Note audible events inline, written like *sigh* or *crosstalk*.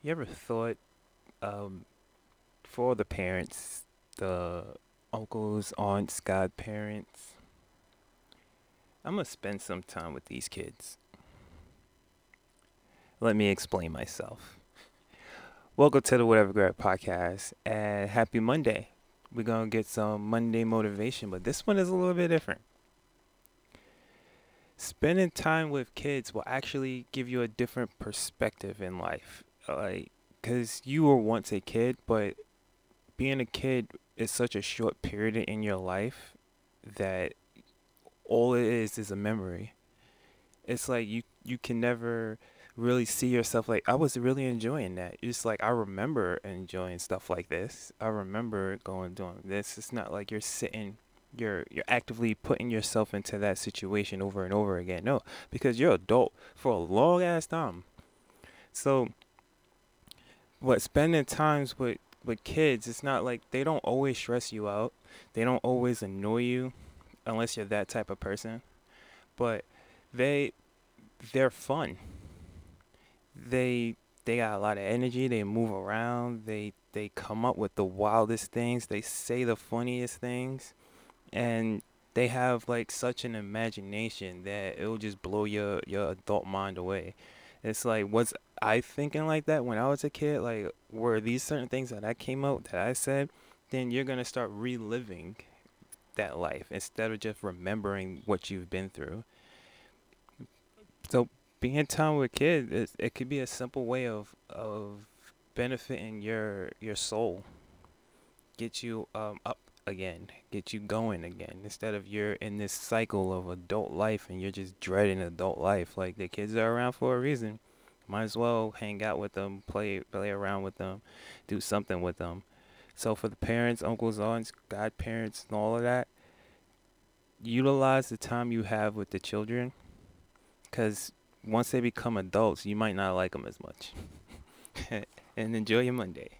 You ever thought, um, for the parents, the uncles, aunts, godparents, I'm gonna spend some time with these kids. Let me explain myself. Welcome to the Whatever Grad podcast and happy Monday. We're gonna get some Monday motivation, but this one is a little bit different. Spending time with kids will actually give you a different perspective in life. Like, because you were once a kid, but being a kid is such a short period in your life that all it is is a memory. It's like you you can never really see yourself like I was really enjoying that. It's like I remember enjoying stuff like this. I remember going doing this. It's not like you're sitting you're you're actively putting yourself into that situation over and over again. No, because you're adult for a long ass time. So what spending times with with kids, it's not like they don't always stress you out. They don't always annoy you unless you're that type of person. But they they're fun. They they got a lot of energy, they move around, they they come up with the wildest things, they say the funniest things and they have like such an imagination that it'll just blow your your adult mind away. It's like was I thinking like that when I was a kid? Like were these certain things that I came out that I said? Then you're gonna start reliving that life instead of just remembering what you've been through. So being time with kids, it, it could be a simple way of of benefiting your your soul, get you um, up again, get you going again. Instead of you're in this cycle of adult life and you're just dreading adult life. Like the kids are around for a reason. Might as well hang out with them, play play around with them, do something with them. So for the parents, uncles, aunts, godparents, and all of that, utilize the time you have with the children, because once they become adults, you might not like them as much. *laughs* and enjoy your Monday.